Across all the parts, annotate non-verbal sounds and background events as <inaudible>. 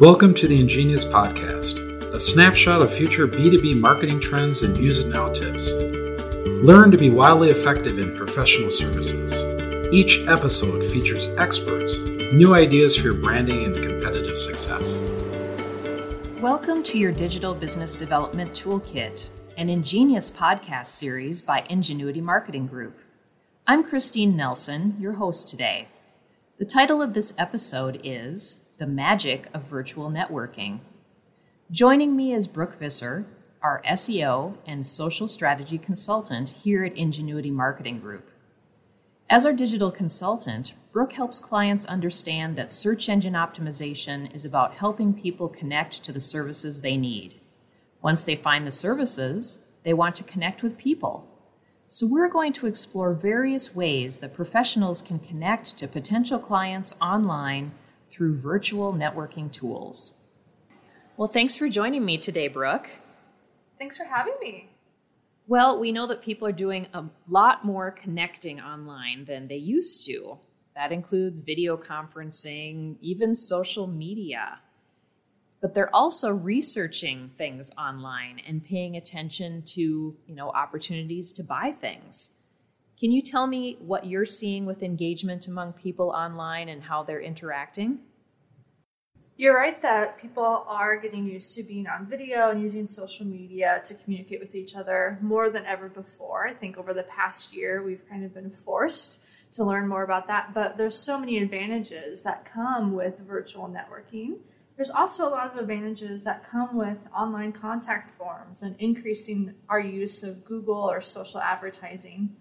Welcome to the Ingenious Podcast, a snapshot of future B2B marketing trends and use it now tips. Learn to be wildly effective in professional services. Each episode features experts with new ideas for your branding and competitive success. Welcome to your Digital Business Development Toolkit, an ingenious podcast series by Ingenuity Marketing Group. I'm Christine Nelson, your host today. The title of this episode is The Magic of Virtual Networking. Joining me is Brooke Visser, our SEO and social strategy consultant here at Ingenuity Marketing Group. As our digital consultant, Brooke helps clients understand that search engine optimization is about helping people connect to the services they need. Once they find the services, they want to connect with people so, we're going to explore various ways that professionals can connect to potential clients online through virtual networking tools. Well, thanks for joining me today, Brooke. Thanks for having me. Well, we know that people are doing a lot more connecting online than they used to. That includes video conferencing, even social media but they're also researching things online and paying attention to you know opportunities to buy things can you tell me what you're seeing with engagement among people online and how they're interacting you're right that people are getting used to being on video and using social media to communicate with each other more than ever before. I think over the past year, we've kind of been forced to learn more about that. But there's so many advantages that come with virtual networking. There's also a lot of advantages that come with online contact forms and increasing our use of Google or social advertising.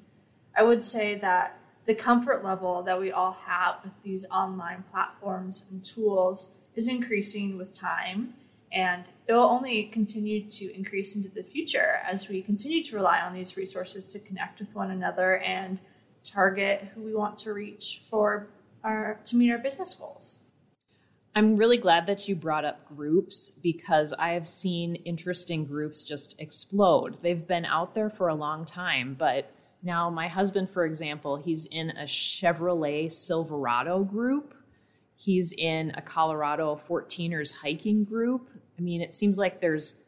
I would say that the comfort level that we all have with these online platforms and tools is increasing with time and it will only continue to increase into the future as we continue to rely on these resources to connect with one another and target who we want to reach for our to meet our business goals. I'm really glad that you brought up groups because I have seen interesting groups just explode. They've been out there for a long time, but now my husband, for example, he's in a Chevrolet Silverado group. He's in a Colorado 14ers hiking group. I mean, it seems like there's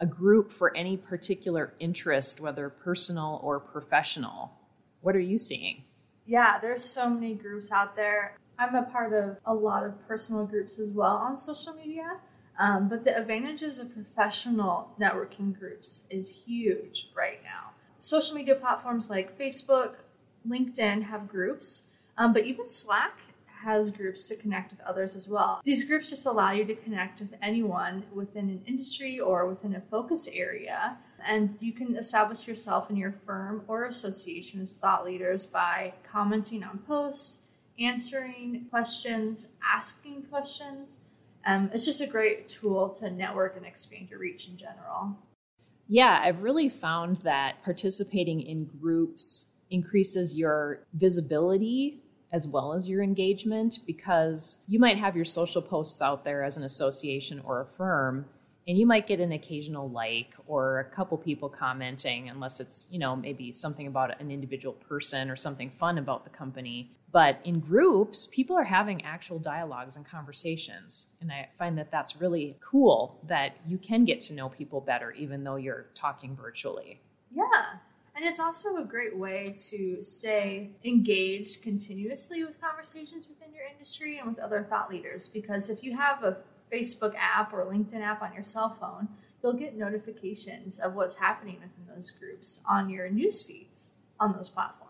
a group for any particular interest, whether personal or professional. What are you seeing? Yeah, there's so many groups out there. I'm a part of a lot of personal groups as well on social media. Um, but the advantages of professional networking groups is huge right now. Social media platforms like Facebook, LinkedIn have groups, um, but even Slack has groups to connect with others as well. These groups just allow you to connect with anyone within an industry or within a focus area. And you can establish yourself in your firm or association as thought leaders by commenting on posts, answering questions, asking questions. Um, it's just a great tool to network and expand your reach in general. Yeah, I've really found that participating in groups increases your visibility as well as your engagement because you might have your social posts out there as an association or a firm and you might get an occasional like or a couple people commenting unless it's you know maybe something about an individual person or something fun about the company but in groups people are having actual dialogues and conversations. And i find that that's really cool that you can get to know people better even though you're talking virtually. Yeah. And it's also a great way to stay engaged continuously with conversations within your industry and with other thought leaders. Because if you have a Facebook app or LinkedIn app on your cell phone, you'll get notifications of what's happening within those groups on your news feeds on those platforms.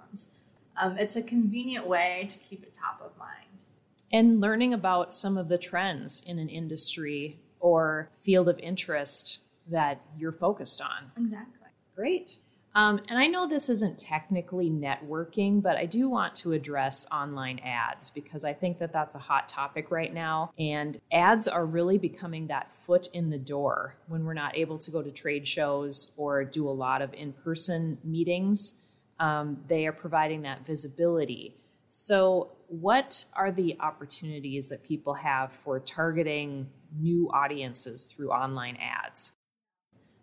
Um, it's a convenient way to keep it top of mind. And learning about some of the trends in an industry or field of interest that you're focused on. Exactly. Great. Um, and I know this isn't technically networking, but I do want to address online ads because I think that that's a hot topic right now. And ads are really becoming that foot in the door when we're not able to go to trade shows or do a lot of in person meetings. Um, they are providing that visibility. So, what are the opportunities that people have for targeting new audiences through online ads?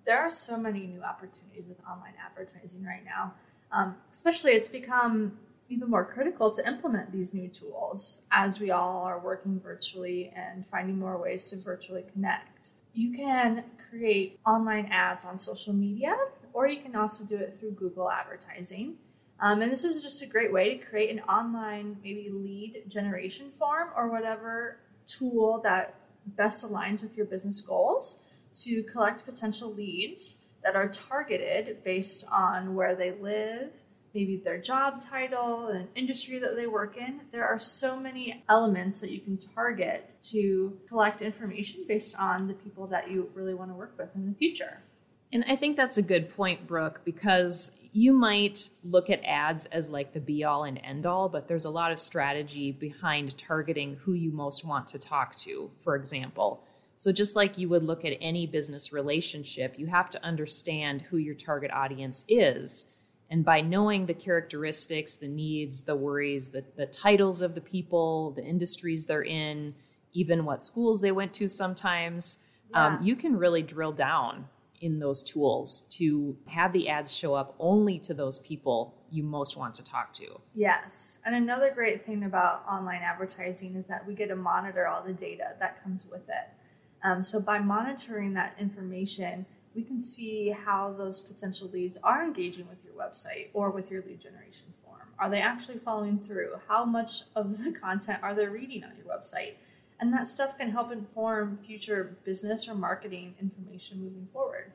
there are so many new opportunities with online advertising right now. Um, especially, it's become even more critical to implement these new tools as we all are working virtually and finding more ways to virtually connect. You can create online ads on social media, or you can also do it through Google advertising. Um, and this is just a great way to create an online, maybe lead generation form or whatever tool that best aligns with your business goals to collect potential leads that are targeted based on where they live, maybe their job title, an industry that they work in. There are so many elements that you can target to collect information based on the people that you really want to work with in the future. And I think that's a good point, Brooke, because you might look at ads as like the be all and end all, but there's a lot of strategy behind targeting who you most want to talk to, for example. So, just like you would look at any business relationship, you have to understand who your target audience is and by knowing the characteristics, the needs, the worries, the, the titles of the people, the industries they're in, even what schools they went to sometimes, um, yeah. um, you can really drill down in those tools to have the ads show up only to those people you most want to talk to. Yes. And another great thing about online advertising is that we get to monitor all the data that comes with it. Um, so by monitoring that information, we can see how those potential leads are engaging with your website or with your lead generation form. Are they actually following through? How much of the <laughs> content are they reading on your website? And that stuff can help inform future business or marketing information moving forward.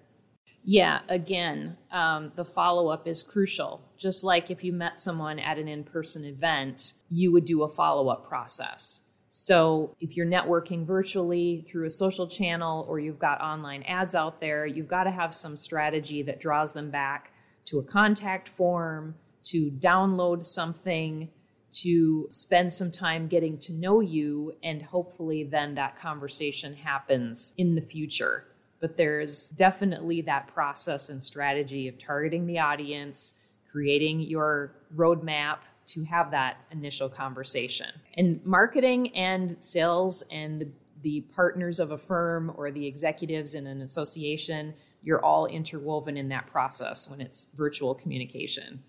Yeah, again, um, the follow up is crucial. Just like if you met someone at an in person event, you would do a follow up process. So if you're networking virtually through a social channel or you've got online ads out there, you've got to have some strategy that draws them back to a contact form, to download something, to spend some time getting to know you, and hopefully then that conversation happens in the future. But there's definitely that process and strategy of targeting the audience, creating your roadmap to have that initial conversation. And marketing and sales and the, the partners of a firm or the executives in an association, you're all interwoven in that process when it's virtual communication.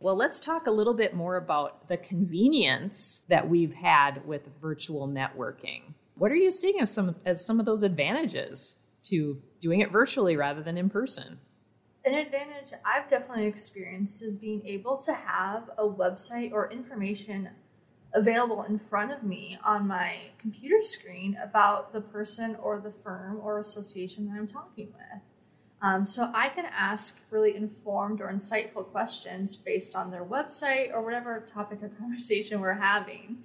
Well, let's talk a little bit more about the convenience that we've had with virtual networking. What are you seeing as some as some of those advantages to doing it virtually rather than in person? an advantage I've definitely experienced is being able to have a website or information available in front of me on my computer screen about the person or the firm or association that I'm talking with. Um, so I can ask really informed or insightful questions based on their website or whatever topic of <laughs> conversation we're having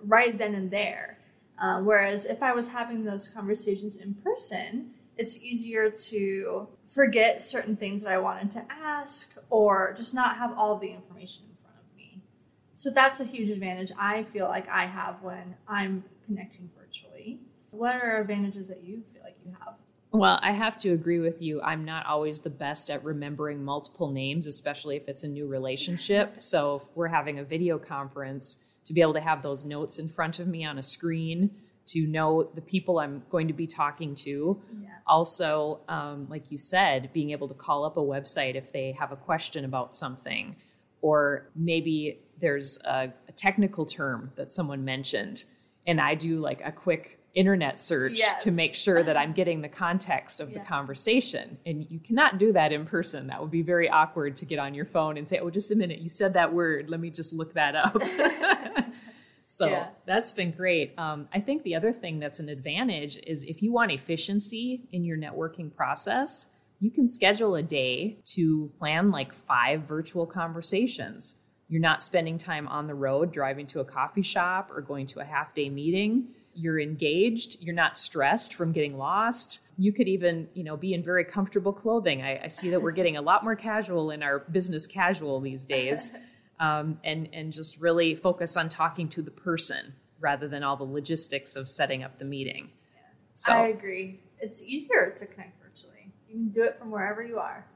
right then and there. Uh, whereas if I was having those conversations in person, it's easier to forget certain things that I wanted to ask or just not have all the information in front of me. So that's a huge advantage I feel like I have when I'm connecting virtually. What are advantages that you feel like you have? Well, I have to agree with you. I'm not always the best at remembering multiple names, especially if it's a new relationship. so, if we're having a video conference, to be able to have those notes in front of me on a screen to know the people I'm going to be talking to. Yes. Also, um, like you said, being able to call up a website if they have a question about something, or maybe there's a, a technical term that someone mentioned, and I do like a quick internet search yes. to make sure that I'm <laughs> getting the context of yeah. the conversation. And you cannot do that in person. That would be very awkward to get on your phone and say, oh, just a minute, you said that word. Let me just look that up. <laughs> <laughs> So yeah. that's been great. Um, I think the other thing that's an advantage is if you want efficiency in your networking process, you can schedule a day to plan like five virtual conversations. You're not spending time on the road driving to a coffee shop or going to a half day meeting. You're engaged. You're not stressed from getting lost. You could even, you know, be in very comfortable clothing. I, I see that we're getting a lot more casual in our business casual these days. <laughs> um, and and just really focus on talking to the person rather than all the logistics of setting up the meeting. Yeah. So I agree. It's easier to connect virtually. You can do it from wherever you are.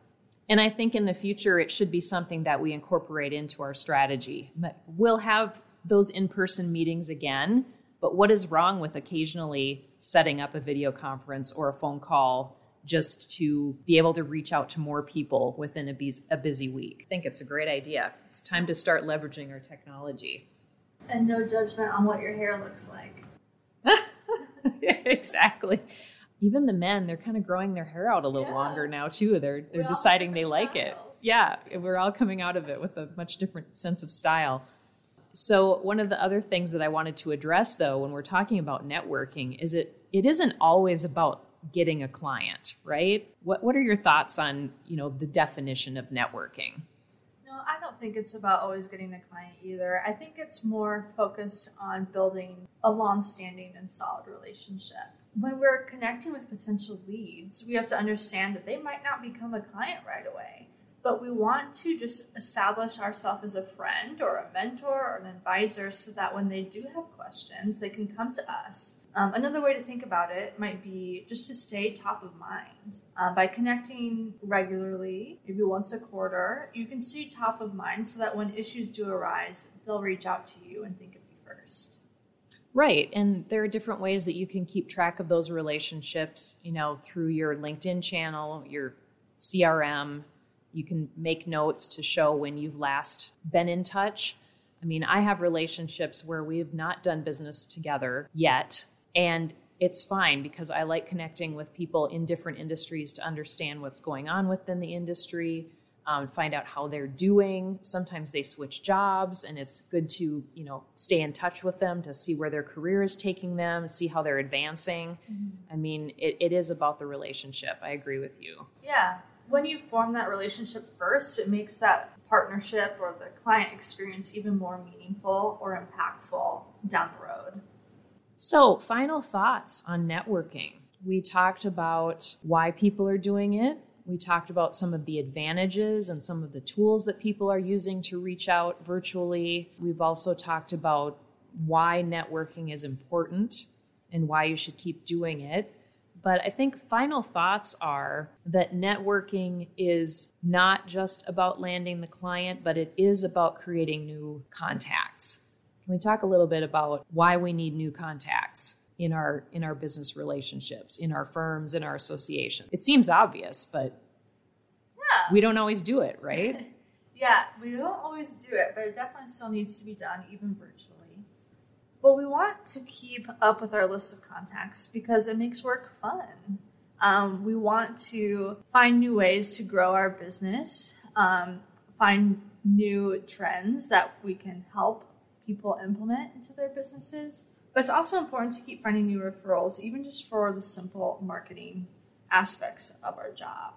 And I think in the future it should be something that we incorporate into our strategy. We'll have those in-person meetings again, but what is wrong with occasionally setting up a video conference or a phone call just to be able to reach out to more people within a, busy, a busy week. I think it's a great idea. It's time to start leveraging our technology. And no judgment on what your hair looks like. <laughs> exactly. Even the men, they're kind of growing their hair out a little yeah. longer now too. They're they're deciding they like styles. it. Yeah, we're all coming out of it with a much different sense of style. So one of the other things that I wanted to address though when we're talking about networking is it it isn't always about getting a client, right? What what are your thoughts on, you know, the definition of networking? I don't think it's about always getting a client either. I think it's more focused on building a long-standing and solid relationship. When we're connecting with potential leads, we have to understand that they might not become a client right away but we want to just establish ourselves as a friend or a mentor or an advisor so that when they do have questions, they can come to us um, another way to think about it might be just to stay top of mind. Uh, by connecting regularly, maybe once a quarter, you can stay top of mind so that when issues do arise, they'll reach out to you and think of you first. Right. And there are different ways that you can keep track of those relationships, you know, through your LinkedIn channel, your CRM. You can make notes to show when you've last been in touch. I mean, I have relationships where we have not done business together yet, and it's fine because I like connecting with people in different industries to understand what's going on within the industry, um, find out how they're doing. Sometimes they switch jobs, and it's good to you know stay in touch with them to see where their career is taking them, see how they're advancing. Mm-hmm. I mean, it, it is about the relationship. I agree with you. Yeah, when you form that relationship first, it makes that partnership or the client experience even more meaningful or impactful down the road. So, final thoughts on networking. We talked about why people are doing it. We talked about some of the advantages and some of the tools that people are using to reach out virtually. We've also talked about why networking is important and why you should keep doing it. But I think final thoughts are that networking is not just about landing the client, but it is about creating new contacts. Can we talk a little bit about why we need new contacts in our in our business relationships, in our firms, in our association? It seems obvious, but yeah. we don't always do it, right? <laughs> yeah, we don't always do it, but it definitely still needs to be done, even virtually. But we want to keep up with our list of contacts because it makes work fun. Um, we want to find new ways to grow our business, um, find new trends that we can help people implement into their businesses. But it's also important to keep finding new referrals, even just for the simple marketing aspects of our job.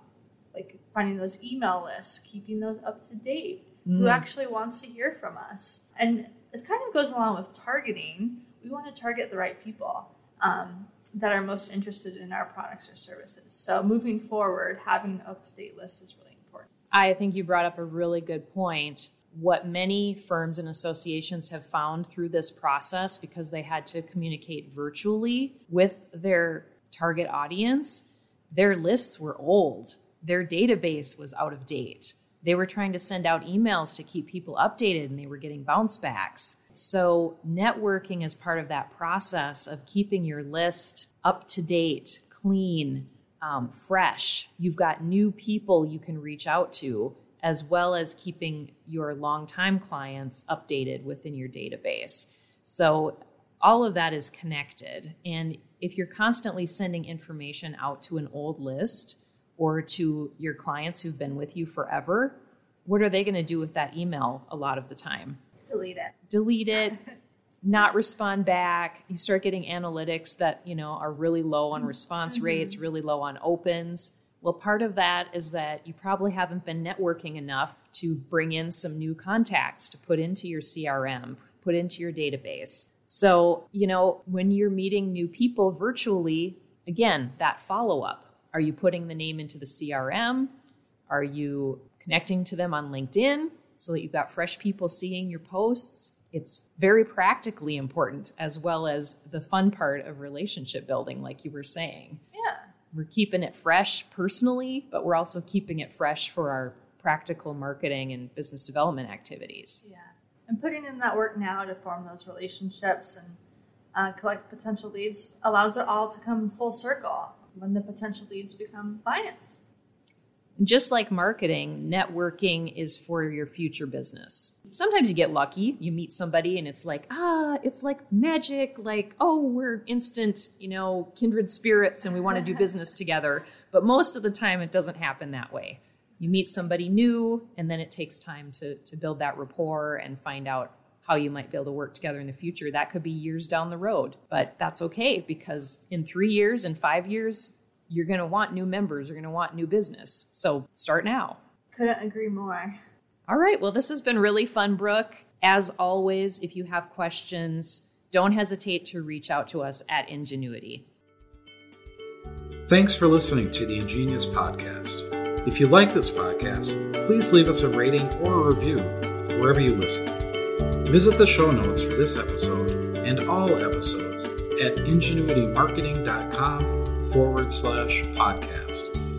Like finding those email lists, keeping those up to date. Mm. Who actually wants to hear from us? And this kind of goes along with targeting. We want to target the right people um, that are most interested in our products or services. So moving forward, having an up to date list is really important. I think you brought up a really good point what many firms and associations have found through this process because they had to communicate virtually with their target audience, their lists were old. Their database was out of date. They were trying to send out emails to keep people updated and they were getting bounce backs. So, networking is part of that process of keeping your list up to date, clean, um, fresh. You've got new people you can reach out to as well as keeping your longtime clients updated within your database. So all of that is connected. And if you're constantly sending information out to an old list or to your clients who've been with you forever, what are they going to do with that email a lot of the time? Delete it. Delete it. <laughs> not respond back. You start getting analytics that, you know, are really low on response mm-hmm. rates, really low on opens. Well, part of that is that you probably haven't been networking enough to bring in some new contacts to put into your CRM, put into your database. So, you know, when you're meeting new people virtually, again, that follow up. Are you putting the name into the CRM? Are you connecting to them on LinkedIn so that you've got fresh people seeing your posts? It's very practically important as well as the fun part of relationship building, like you were saying Yeah. we're keeping it fresh personally, but we're also keeping it fresh for our practical marketing and business development activities. Yeah. And putting in that work now to form those relationships and uh, collect potential leads allows it all to come full circle. When the potential leads become clients. Just like marketing, networking is for your future business. Sometimes you get lucky, you meet somebody and it's like, ah, it's like magic, like, oh, we're instant, you know, kindred spirits and we want to do <laughs> business together. But most of the time, it doesn't happen that way. You meet somebody new, and then it takes time to, to build that rapport and find out how you might be able to work together in the future. That could be years down the road, but that's okay because in three years and five years, you're going to want new members, you're going to want new business. So start now. Couldn't agree more. All right. Well, this has been really fun, Brooke. As always, if you have questions, don't hesitate to reach out to us at Ingenuity. Thanks for listening to the Ingenious Podcast. If you like this podcast, please leave us a rating or a review wherever you listen. Visit the show notes for this episode and all episodes at ingenuitymarketing.com forward slash podcast.